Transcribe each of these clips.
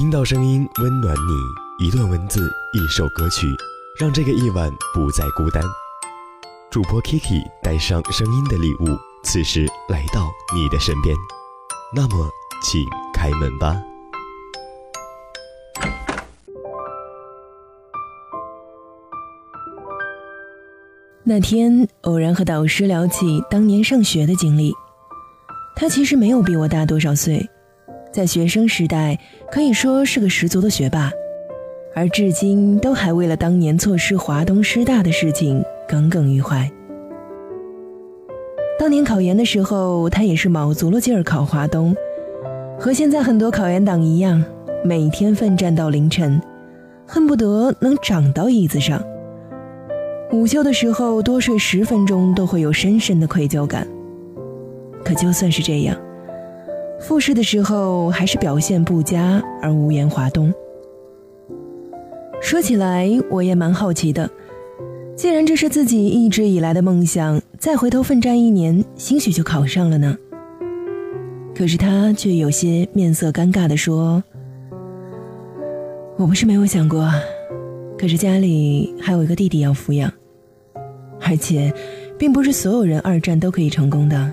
听到声音温暖你，一段文字，一首歌曲，让这个夜晚不再孤单。主播 Kiki 带上声音的礼物，此时来到你的身边。那么，请开门吧。那天偶然和导师聊起当年上学的经历，他其实没有比我大多少岁，在学生时代可以说是个十足的学霸，而至今都还为了当年错失华东师大的事情耿耿于怀。当年考研的时候，他也是卯足了劲儿考华东，和现在很多考研党一样，每天奋战到凌晨，恨不得能长到椅子上。午休的时候多睡十分钟都会有深深的愧疚感。可就算是这样，复试的时候还是表现不佳而无缘华东。说起来我也蛮好奇的，既然这是自己一直以来的梦想，再回头奋战一年，兴许就考上了呢。可是他却有些面色尴尬地说：“我不是没有想过，可是家里还有一个弟弟要抚养。”而且，并不是所有人二战都可以成功的，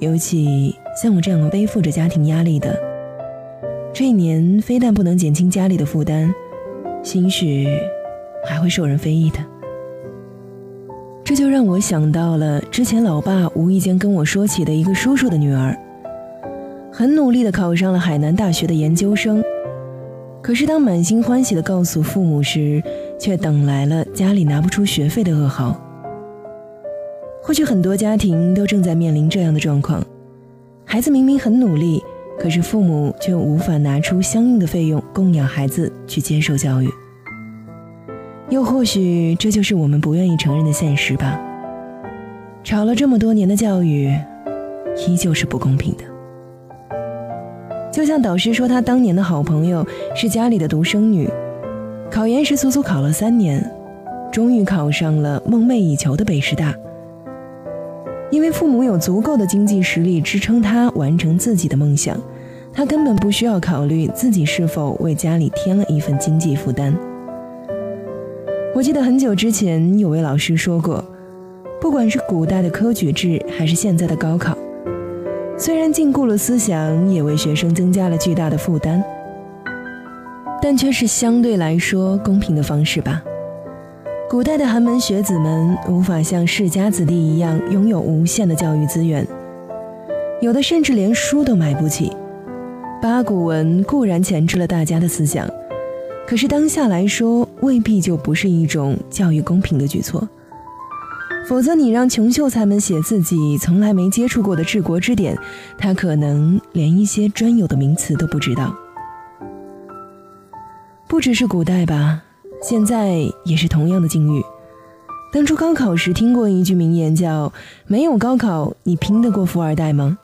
尤其像我这样背负着家庭压力的，这一年非但不能减轻家里的负担，兴许还会受人非议的。这就让我想到了之前老爸无意间跟我说起的一个叔叔的女儿，很努力的考上了海南大学的研究生，可是当满心欢喜的告诉父母时，却等来了家里拿不出学费的噩耗。或许很多家庭都正在面临这样的状况：孩子明明很努力，可是父母却无法拿出相应的费用供养孩子去接受教育。又或许这就是我们不愿意承认的现实吧。吵了这么多年的教育，依旧是不公平的。就像导师说，他当年的好朋友是家里的独生女，考研时足足考了三年，终于考上了梦寐以求的北师大。因为父母有足够的经济实力支撑他完成自己的梦想，他根本不需要考虑自己是否为家里添了一份经济负担。我记得很久之前有位老师说过，不管是古代的科举制还是现在的高考，虽然禁锢了思想，也为学生增加了巨大的负担，但却是相对来说公平的方式吧。古代的寒门学子们无法像世家子弟一样拥有无限的教育资源，有的甚至连书都买不起。八股文固然钳制了大家的思想，可是当下来说，未必就不是一种教育公平的举措。否则，你让穷秀才们写自己从来没接触过的治国之典，他可能连一些专有的名词都不知道。不只是古代吧。现在也是同样的境遇。当初高考时听过一句名言，叫“没有高考，你拼得过富二代吗？”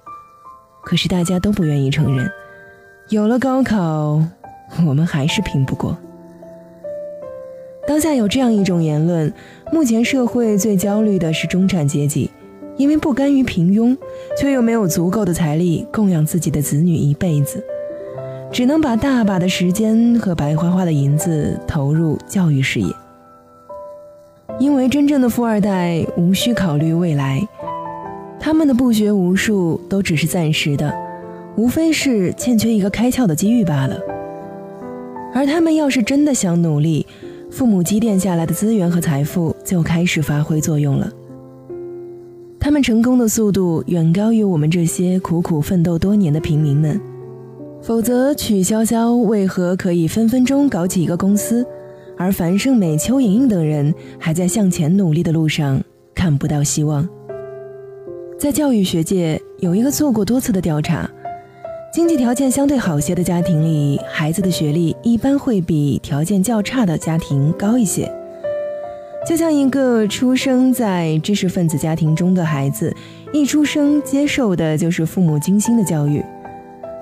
可是大家都不愿意承认，有了高考，我们还是拼不过。当下有这样一种言论：目前社会最焦虑的是中产阶级，因为不甘于平庸，却又没有足够的财力供养自己的子女一辈子。只能把大把的时间和白花花的银子投入教育事业，因为真正的富二代无需考虑未来，他们的不学无术都只是暂时的，无非是欠缺一个开窍的机遇罢了。而他们要是真的想努力，父母积淀下来的资源和财富就开始发挥作用了，他们成功的速度远高于我们这些苦苦奋斗多年的平民们。否则，曲筱绡为何可以分分钟搞起一个公司，而樊胜美、邱莹莹等人还在向前努力的路上看不到希望？在教育学界有一个做过多次的调查，经济条件相对好些的家庭里，孩子的学历一般会比条件较差的家庭高一些。就像一个出生在知识分子家庭中的孩子，一出生接受的就是父母精心的教育。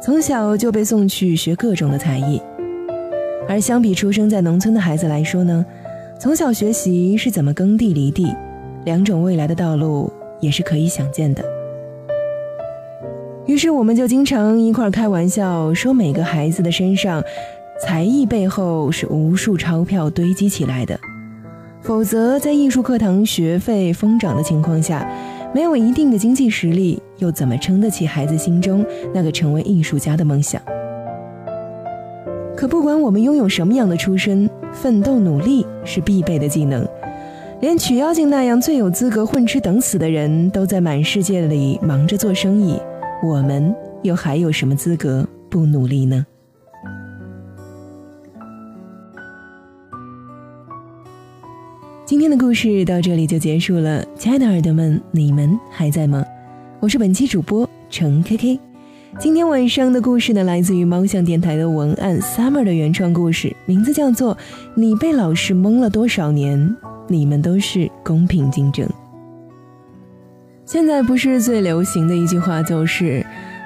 从小就被送去学各种的才艺，而相比出生在农村的孩子来说呢，从小学习是怎么耕地犁地，两种未来的道路也是可以想见的。于是我们就经常一块开玩笑说，每个孩子的身上才艺背后是无数钞票堆积起来的。否则，在艺术课堂学费疯涨的情况下，没有一定的经济实力，又怎么撑得起孩子心中那个成为艺术家的梦想？可不管我们拥有什么样的出身，奋斗努力是必备的技能。连曲妖精那样最有资格混吃等死的人都在满世界里忙着做生意，我们又还有什么资格不努力呢？今天的故事到这里就结束了，亲爱的耳朵们，你们还在吗？我是本期主播程 K K。今天晚上的故事呢，来自于猫巷电台的文案 Summer 的原创故事，名字叫做《你被老师蒙了多少年》。你们都是公平竞争。现在不是最流行的一句话就是：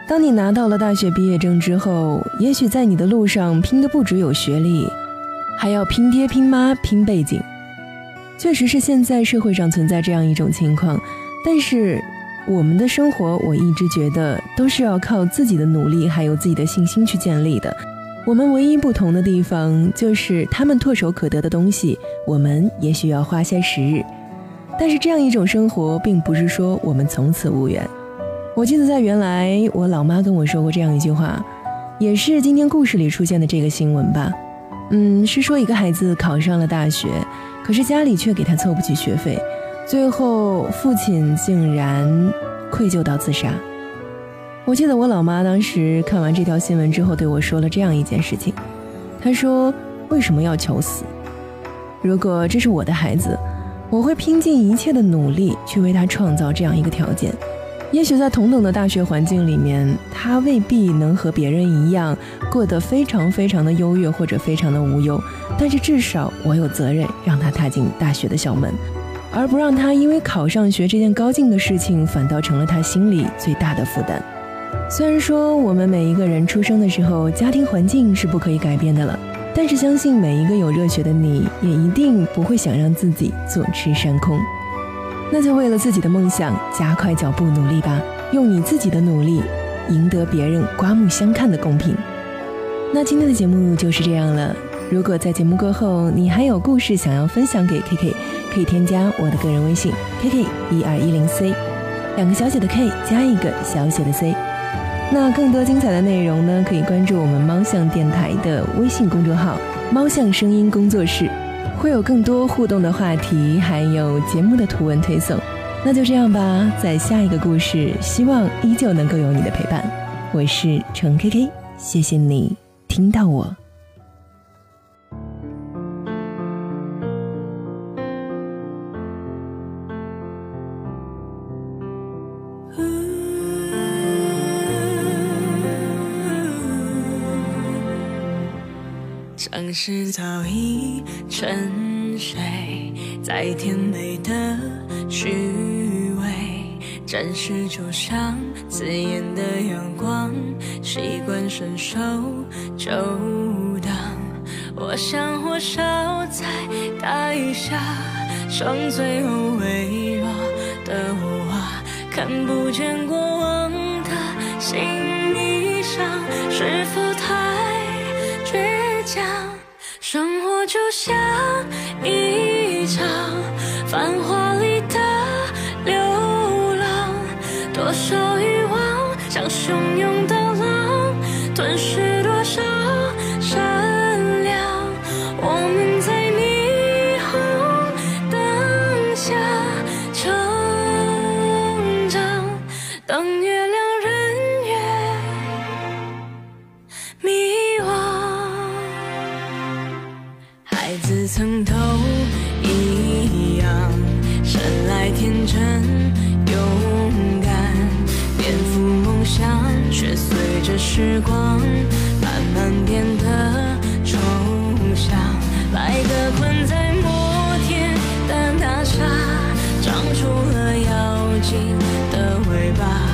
当你拿到了大学毕业证之后，也许在你的路上拼的不只有学历，还要拼爹拼妈拼背景。确实是现在社会上存在这样一种情况，但是我们的生活，我一直觉得都是要靠自己的努力还有自己的信心去建立的。我们唯一不同的地方就是，他们唾手可得的东西，我们也许要花些时日。但是这样一种生活，并不是说我们从此无缘。我记得在原来，我老妈跟我说过这样一句话，也是今天故事里出现的这个新闻吧。嗯，是说一个孩子考上了大学，可是家里却给他凑不起学费，最后父亲竟然愧疚到自杀。我记得我老妈当时看完这条新闻之后对我说了这样一件事情，她说：“为什么要求死？如果这是我的孩子，我会拼尽一切的努力去为他创造这样一个条件。也许在同等的大学环境里面，他未必能和别人一样过得非常非常的优越或者非常的无忧，但是至少我有责任让他踏进大学的校门，而不让他因为考上学这件高兴的事情，反倒成了他心里最大的负担。”虽然说我们每一个人出生的时候，家庭环境是不可以改变的了，但是相信每一个有热血的你，也一定不会想让自己坐吃山空。那就为了自己的梦想加快脚步努力吧，用你自己的努力赢得别人刮目相看的公平。那今天的节目就是这样了。如果在节目过后你还有故事想要分享给 K K，可以添加我的个人微信 K K 一二一零 C，两个小写的 K 加一个小写的 C。那更多精彩的内容呢，可以关注我们猫巷电台的微信公众号“猫巷声音工作室”，会有更多互动的话题，还有节目的图文推送。那就这样吧，在下一个故事，希望依旧能够有你的陪伴。我是程 K K，谢谢你听到我。城市早已沉睡在甜美的虚伪，暂时就像刺眼的阳光，习惯伸手就挡。我像火烧在大雨下，剩最后微弱的我，看不见过往的心理伤，是否我就像一场繁华曾都一样，生来天真勇敢，颠覆梦想，却随着时光慢慢变得抽象。白鸽困在摩天的大厦，长出了妖精的尾巴。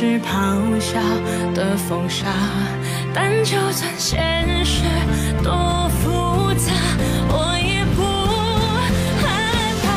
是咆哮的风沙。但就算现实多复杂，我也不害怕。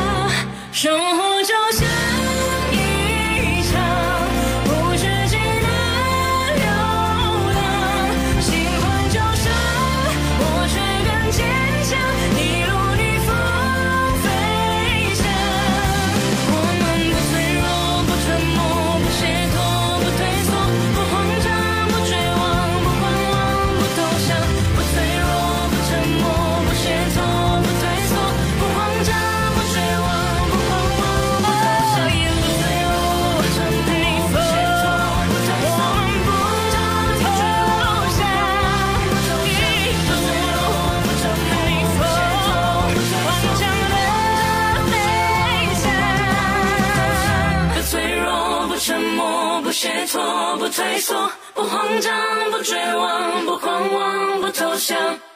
没错不慌张不绝望不狂妄不投降。